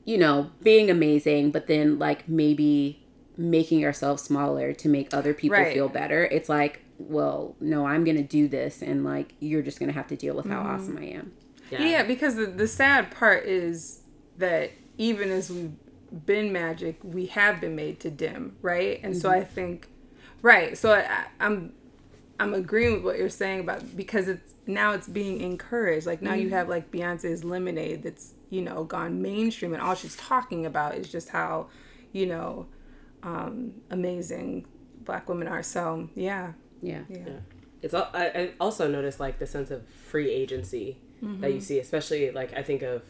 you know, being amazing, but then like maybe making ourselves smaller to make other people Right. feel better. It's like, well, no, I'm to do this. And like, you're just to have to deal with how Mm-hmm. awesome I am. Yeah, because the, the sad part is that even as we've been magic, we have been made to dim, right? And so mm-hmm. I think, right. So I, I'm I'm agreeing with what you're saying about because it's now it's being encouraged. Like now you mm-hmm. have like Beyonce's Lemonade that's you know gone mainstream, and all she's talking about is just how you know um, amazing Black women are. So yeah, Yeah. yeah, It's al- I, I also noticed like the sense of free agency that you mm-hmm. see, especially like I think of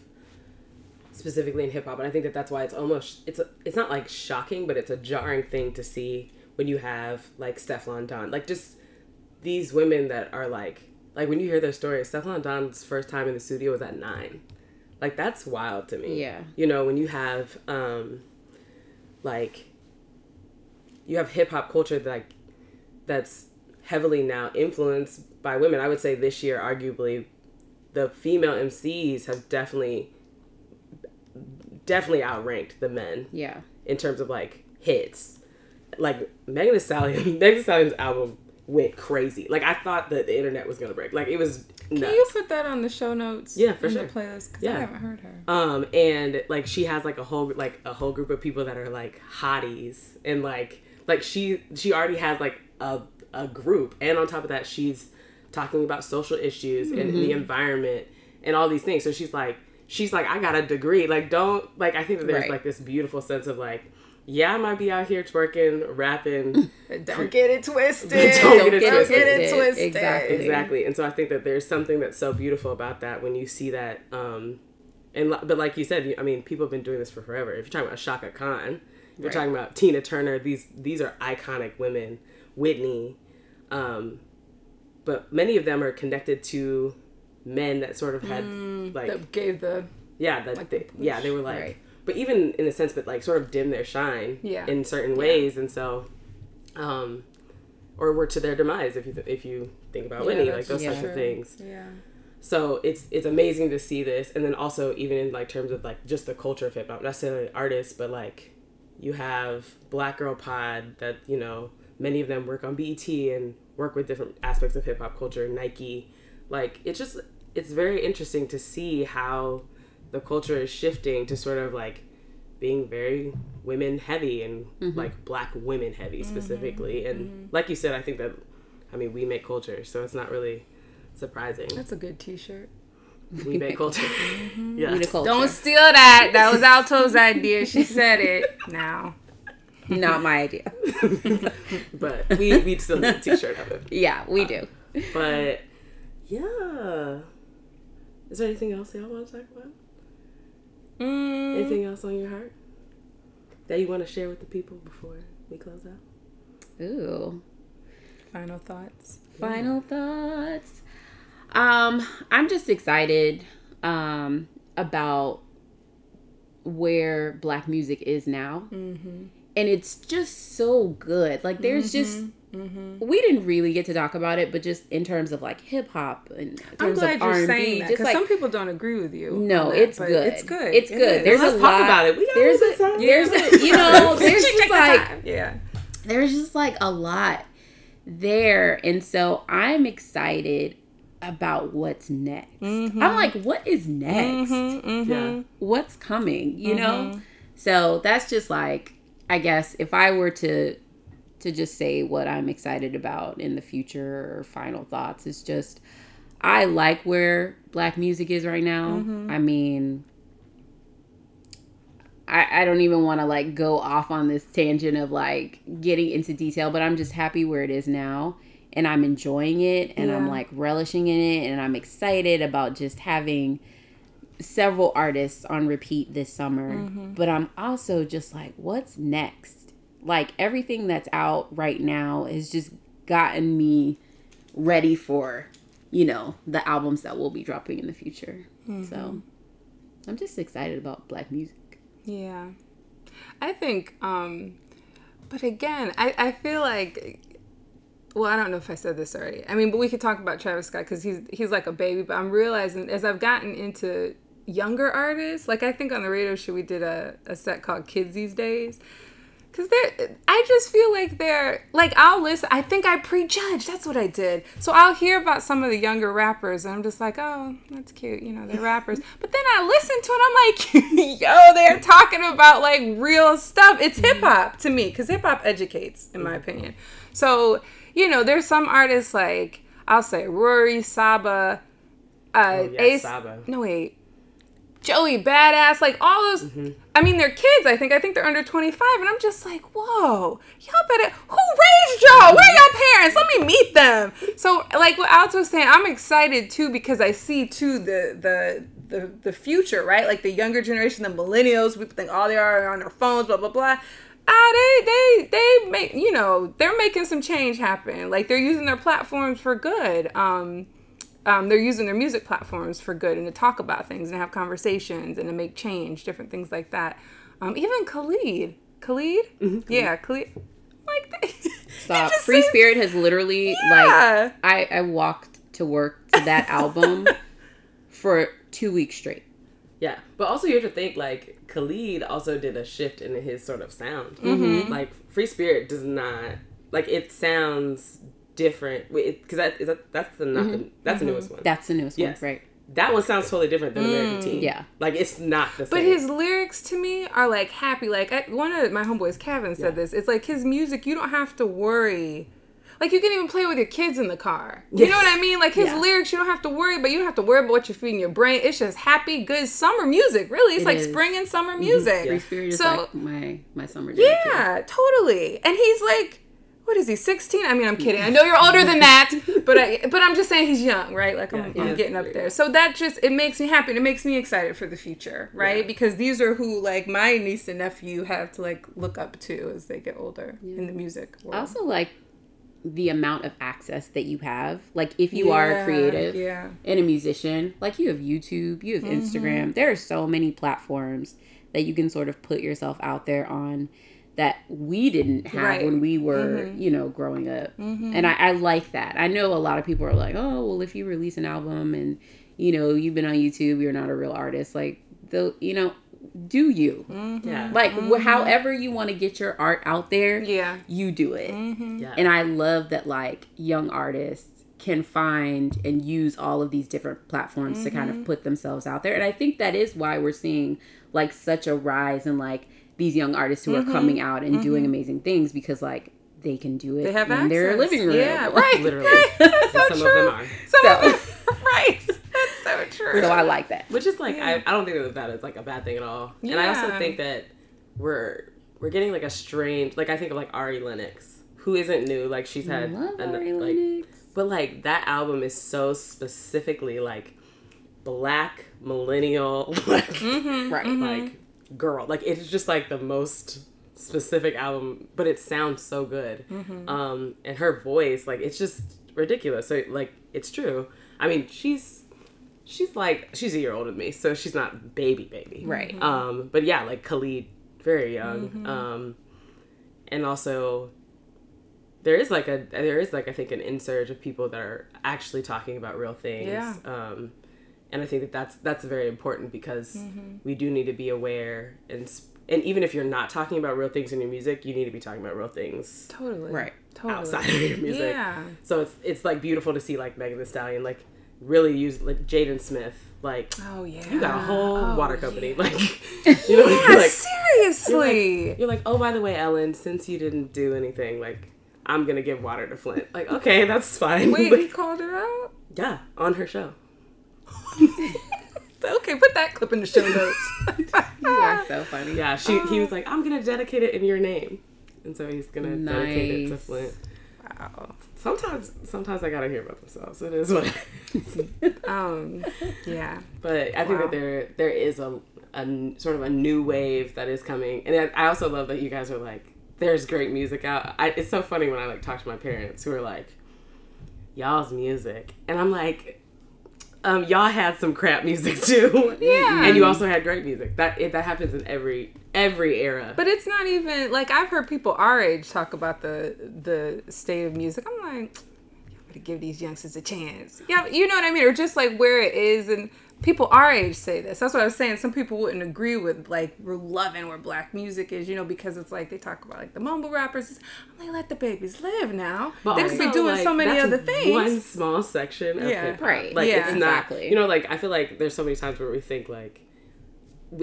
specifically in hip hop, and I think that that's why it's almost it's a, it's not like shocking, but it's a jarring thing to see when you have like Stefflon Don, like just these women that are like like when you hear their stories. Stefflon Don's first time in the studio was at nine, like that's wild to me. Yeah. you know when you have um like you have hip hop culture that like that's heavily now influenced by women. I would say this year, arguably, the female MCs have definitely, definitely outranked the men Yeah. in terms of like hits. Like Megan Thee Stallion, Megan Thee Stallion's album went crazy. Like I thought that the internet was gonna break. Like it was nuts. Can you put that on the show notes? Yeah, for in sure. The playlist because Yeah. I haven't heard her. Um, and like she has like a whole like a whole group of people that are like hotties and like like she she already has like a a group and on top of that she's talking about social issues and the environment and all these things. So she's like she's like I got a degree. Like don't like I think that there's Right. like this beautiful sense of like yeah I might be out here twerking rapping Don't get it twisted. Don't get it twisted. get it twisted. Exactly. exactly and so i think that there's something that's so beautiful about that when you see that um and but like you said i mean people have been doing this for forever if you're talking about chaka khan you're Right. talking about tina turner these these are iconic women whitney um but many of them are connected to men that sort of had like That gave the yeah that like they, the yeah they were like Right. but even in a sense but like sort of dim their shine Yeah. in certain ways and so um or were to their demise if you if you think about Yeah, Whitney like those types true. of things yeah. so it's it's amazing to see this, and then also even in like terms of like just the culture of hip hop, not necessarily artists, but like you have Black Girl Pod that you know many of them work on BET and work with different aspects of hip hop culture, Nike, like it's just it's very interesting to see how the culture is shifting to sort of like being very women heavy and mm-hmm. like black women heavy mm-hmm. specifically and mm-hmm. like you said i think that i mean we make culture so it's not really surprising That's a good T-shirt. we make culture yeah We the culture. Don't steal that. That was Alto's idea. She said it. Now. Not my idea. but we we still need a t-shirt of it Yeah, we do. but yeah is there anything else y'all want to talk about Mm, anything else on your heart that you want to share with the people before we close out Ooh. final thoughts. Final thoughts. Um, I'm just excited um about where black music is now. Mm-hmm. And it's just so good. Like there's just Mm-hmm. we didn't really get to talk about it, but just in terms of like hip hop and in I'm terms glad of you're R&B, saying that because like some people don't agree with you. no, that, it's good. It's good. It's It good. is. There's Let's a talk lot, about it. We got there's a a, time. there's a, you know, there's just like time. yeah. there's just like a lot there and so i'm excited about what's next i'm like what is next Mm-hmm. yeah what's coming you know so that's just like i guess if i were to to just say what i'm excited about in the future or final thoughts. It's just i like where black music is right now. Mm-hmm. I mean I, I don't even want to like go off on this tangent of like getting into detail, but I'm just happy where it is now and I'm enjoying it and I'm like relishing in it and I'm excited about just having several artists on repeat this summer. Mm-hmm. But I'm also just like, what's next? Like everything that's out right now has just gotten me ready for, you know, the albums that will be dropping in the future. So I'm just excited about black music. Yeah. I think, um, but again, I, I feel like, well, I don't know if I said this already. I mean, but we could talk about Travis Scott because he's, he's like a baby, but I'm realizing as I've gotten into younger artists, like I think on the radio show we did a, a set called Kids These Days. Cause they're, I just feel like they're like I'll listen. I think I prejudge. That's what I did. So I'll hear about some of the younger rappers, and I'm just like, oh, that's cute. You know, they're rappers. But then I listen to it. I'm like, yo, they're talking about like real stuff. It's hip hop to me, cause hip hop educates, in my opinion. So you know, there's some artists like I'll say Rory Saba, uh, Oh, yeah, Ace. Saba. No wait. Joey Badass, like all those. I mean, they're kids. I think. I think they're under 25, and I'm just like, whoa, y'all better. Who raised y'all? Where are y'all parents? Let me meet them. So, like what Alto was saying, I'm excited too because I see too the the the the future, right? Like the younger generation, the millennials. We think all they are on their phones, blah blah blah. Ah, they they they make you know they're making some change happen. Like they're using their platforms for good. Um, um, they're using their music platforms for good and to talk about things and have conversations and to make change, different things like that. Um, even Khalid, Khalid, yeah, Khalid, like they, Stop. Free seem- Spirit has literally Yeah. like I I walked to work to that album for two weeks straight. Yeah, but also you have to think like Khalid also did a shift in his sort of sound. Mm-hmm. Like Free Spirit does not like it sounds different because that is that that's the not the, mm-hmm. that's the mm-hmm. newest one. That's the newest Yes. one, right? that one sounds totally different than American mm, Teen. Yeah. like it's not the same. But his lyrics to me are like happy. Like I, one of my homeboys, Kevin, said Yeah. this. It's like his music. You don't have to worry. Like you can even play with your kids in the car. You know what I mean? Like his Yeah. lyrics, you don't have to worry, but you don't have to worry about what you're feeding your brain. It's just happy, good summer music. Really, it's It like is. spring and summer mm-hmm. music. Free Spirit is So- like my my summer jam. too. Yeah, totally. And he's like, what is he? Sixteen? I mean, I'm kidding. I know you're older than that, but I but I'm just saying he's young, right? Like I'm, Yeah, I'm getting up there. So that just it makes me happy. It makes me excited for the future, right? Yeah. Because these are who like my niece and nephew have to like look up to as they get older in the music world. I also like the amount of access that you have. Like if you are Yeah, creative yeah. and a musician, like you have YouTube, you have mm-hmm. Instagram. There are so many platforms that you can sort of put yourself out there on that we didn't have Right. when we were, mm-hmm. you know, growing up. Mm-hmm. And I, I like that. I know a lot of people are like, oh, well, if you release an album and you know, you've been on YouTube, you're not a real artist. Like the, you know, do you mm-hmm. Yeah. like wh- however you want to get your art out there? Yeah. you do it. yeah. And I love that like young artists can find and use all of these different platforms to kind of put themselves out there. And I think that is why we're seeing like such a rise in like these young artists who are mm-hmm. coming out and doing mm-hmm. amazing things because like they can do it They have in their living room. Yeah, right. Literally. That's And some so of true. them are. Some So- of them, right. That's so true. So I like that. Which is like I, I don't think that that is like a bad thing at all. And I also think that we're we're getting like a strange like I think of like Ari Lennox, who isn't new. Like she's had love an- Ari like Lennox. but like that album is so specifically like black millennial like Mm-hmm. Right. like mm-hmm. Girl. Like it's just like the most specific album, but it sounds so good. Mm-hmm. Um, and her voice, like it's just ridiculous. So like it's true. I mean, she's she's like she's a year older than me, so she's not baby baby. Right. Um, but yeah, like Khalid, very young. Mm-hmm. Um, and also there is like a there is like I think an insurge of people that are actually talking about real things. Yeah. Um, and I think that that's that's very important because mm-hmm. we do need to be aware and and even if you're not talking about real things in your music, you need to be talking about real things Totally. Right. Totally. outside of your music. Yeah. So it's it's like beautiful to see like Megan Thee Stallion like really use like Jaden Smith like Oh yeah. you got a whole Oh, water company like you know Yeah, like seriously. you're like oh by the way Ellen since you didn't do anything like I'm gonna give water to Flint like okay that's fine Wait, Like, he called her out. yeah on her show Okay, put that clip in the show notes. You are so funny. yeah she he was like I'm gonna dedicate it in your name and so he's gonna dedicate it to Flint wow. sometimes sometimes I gotta hear about themselves it is what it is. Um. Yeah. But I think Wow. that there there is a, a sort of a new wave that is coming, and I I also love that you guys are like, there's great music out. I, it's so funny when I like talk to my parents who are like, y'all's music, and I'm like, um, y'all had some crap music too, Yeah. and you also had great music. That it, that happens in every every era. But it's not even like I've heard people our age talk about the the state of music. I'm like, you better give these youngsters a chance. Yeah, you know what I mean, or just like where it is, and people our age say this. That's what I was saying. Some people wouldn't agree with like we're loving where black music is, you know, because it's like they talk about like the mumble rappers. I'm like, let the babies live now. But they could be also, doing so many that's other things. One small section of Yeah. hip hop. Right. Like Yeah. it's not Exactly. you know, like I feel like there's so many times where we think like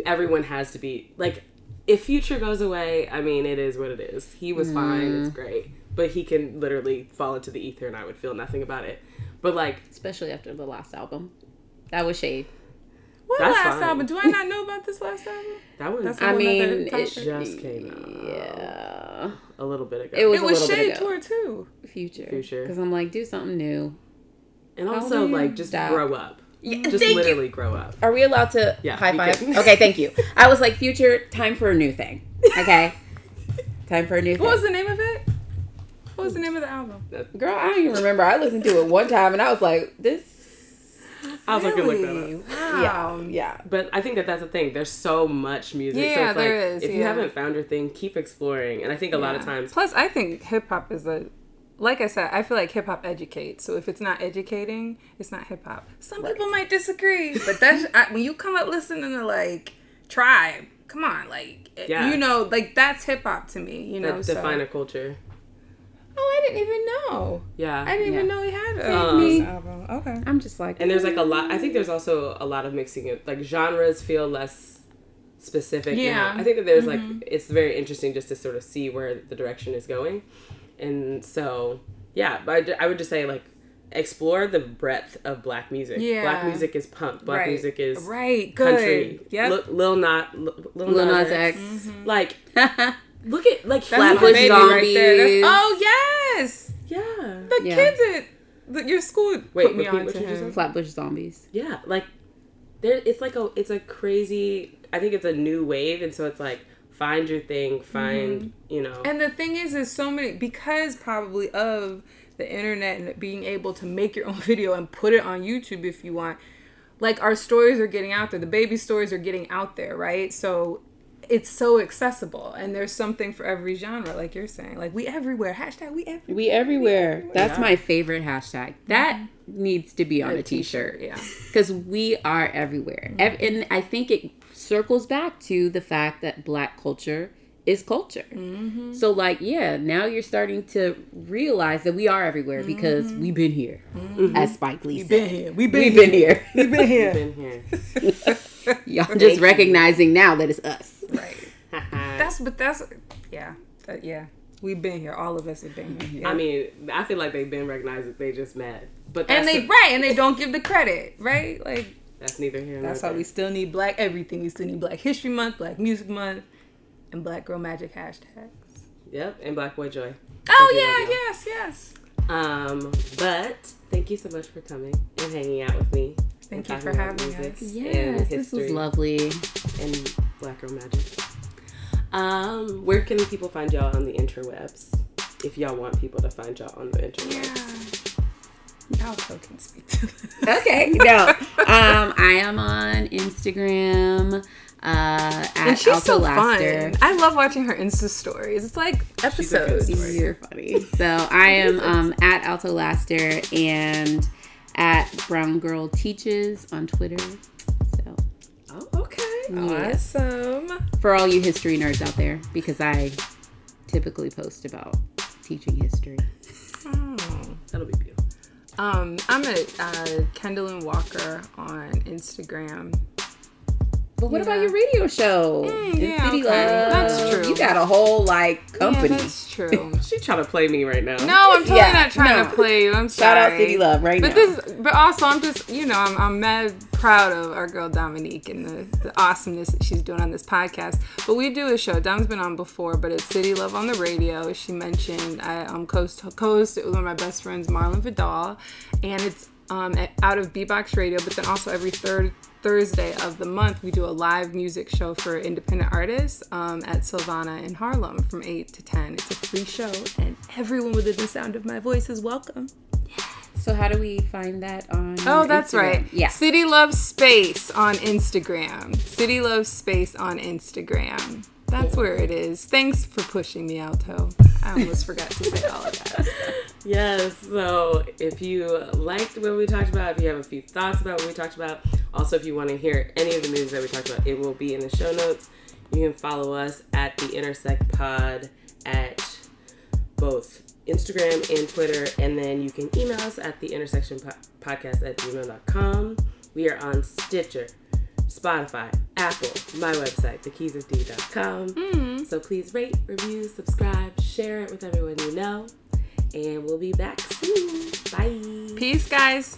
everyone has to be like if future goes away, I mean it is what it is. He was fine, Mm-hmm. it's great. But he can literally fall into the ether and I would feel nothing about it. But like Especially after the last album. That was shade. what That's last fine. album? Do I not know about this last album? that was That's a I whole mean, it just came out Yeah. a little bit ago. It was It a was little shade bit ago. tour too. Future. Future. Because I'm like, do something new. and How also old are you? like just Stop. grow up. Yeah, Just thank you. grow up. Are we allowed to Yeah, high five? okay, thank you. I was like, future, time for a new thing. Okay. time for a new thing. What was the name of it? What was the name of the album? Girl, I don't even remember. I listened to it one time and I was like, this. I was like, look that up. Wow. Yeah. Yeah. But I think that that's the thing. There's so much music. so Yeah, like, there is, If you haven't found your thing, keep exploring. And I think a lot of times, Plus, I think hip hop is a, like I said, I feel like hip hop educates. So if it's not educating, it's not hip hop. Some people might disagree, but that's I, when you come up listening to like Tribe. Come on, like Yeah. you know, like that's hip hop to me. You know, that so. define a culture. Oh, I didn't even know. Yeah. I didn't even know he had a Um, this album. Okay. I'm just like, and there's like a hmm. lot. I think there's also a lot of mixing it. Like genres feel less specific. Yeah. Now. I think that there's like mm-hmm. it's very interesting just to sort of see where the direction is going, and so yeah. But I, I would just say like explore the breadth of black music. Yeah. Black music is punk. Black Right. music is Right. Good. country. Yep. Lil, Lil Nas, Lil, Lil Lil Nas Nas X. X. Mm-hmm. Like look at like That's Flatbush my baby right there. Zombies. That's, oh yes, Yeah. the Yeah. kids at the, your school Wait, put me repeat on to you him. said? Flatbush Zombies. Yeah, like there it's like a it's a crazy I think it's a new wave and so it's like find your thing, find, mm-hmm. you know. And the thing is, is so many because probably of the internet and being able to make your own video and put it on YouTube if you want. Like our stories are getting out there, the baby stories are getting out there, right? So it's so accessible and there's something for every genre like you're saying. Like we everywhere hashtag we everywhere. We everywhere. That's my favorite hashtag. That mm-hmm. needs to be on a t-shirt. yeah. Because we are everywhere. Mm-hmm. Ev- and i think it circles back to the fact that black culture is culture. Mm-hmm. So like yeah now you're starting to realize that we are everywhere because we've been here as spike lee we've said. been here. We we've been here here. we've been here. We've Been here. y'all just recognizing now that it's us right that's but that's yeah that, yeah we've been here all of us have been here I mean, I feel like they've been recognized that they just mad. But that's and they right and they don't give the credit right like that's neither here nor that's why there. we still need black everything we still need black history month black music month and black girl magic hashtags Yep, and Black Boy Joy. oh yeah yes yes Um, but thank you so much for coming and hanging out with me. Thank you for having music us. and yes this was lovely and Black Girl Magic. Um, where can people find y'all on the interwebs? If y'all want people to find y'all on the interwebs. yeah Alto can speak to that. okay no um i am on instagram uh at and she's Alto so Laster. fun i love watching her insta stories it's like She's a good episodes. You're funny. So I am um, at Alto Laster and at Brown Girl Teaches on Twitter. So Oh, okay. yes. awesome for all you history nerds out there, because I typically post about teaching history. oh. That'll be beautiful. Um, I'm at uh, Kendall Walker on Instagram. But what about your radio show? Mm, yeah, City okay. Love? That's true. You got a whole like company. Yeah, that's true. She trying to play me right now. No, I'm totally Yeah, not trying no. to play you. I'm sorry. Shout out City Love right But now. this, but also, I'm just, you know, I'm, I'm mad proud of our girl Dominique and the, the awesomeness that she's doing on this podcast. But we do a show. Dom's been on before, but it's City Love on the radio. She mentioned I um coast to coast it with one of my best friends, Marlon Vidal, and it's um at, out of Beatbox Radio. But then also every third Thursday of the month, we do a live music show for independent artists um, at Silvana in Harlem from 8 to 10. It's a free show, and everyone within the sound of my voice is welcome. So how do we find that on? Oh, that's Instagram? right. Yeah. City Love Space on Instagram. City Love Space on Instagram. That's where it is. Thanks for pushing me, Alto. I almost forgot to say all of that. Yes. So if you liked what we talked about, if you have a few thoughts about what we talked about, also if you want to hear any of the movies that we talked about, it will be in the show notes. You can follow us at the Intersect Pod at both Instagram and Twitter, and then you can email us at the intersection po- podcast at gmail.com. We are on Stitcher, Spotify, Apple, my website, thekeysofd.com. Mm-hmm. So please rate, review, subscribe, share it with everyone you know. And we'll be back soon. Bye. Peace, guys.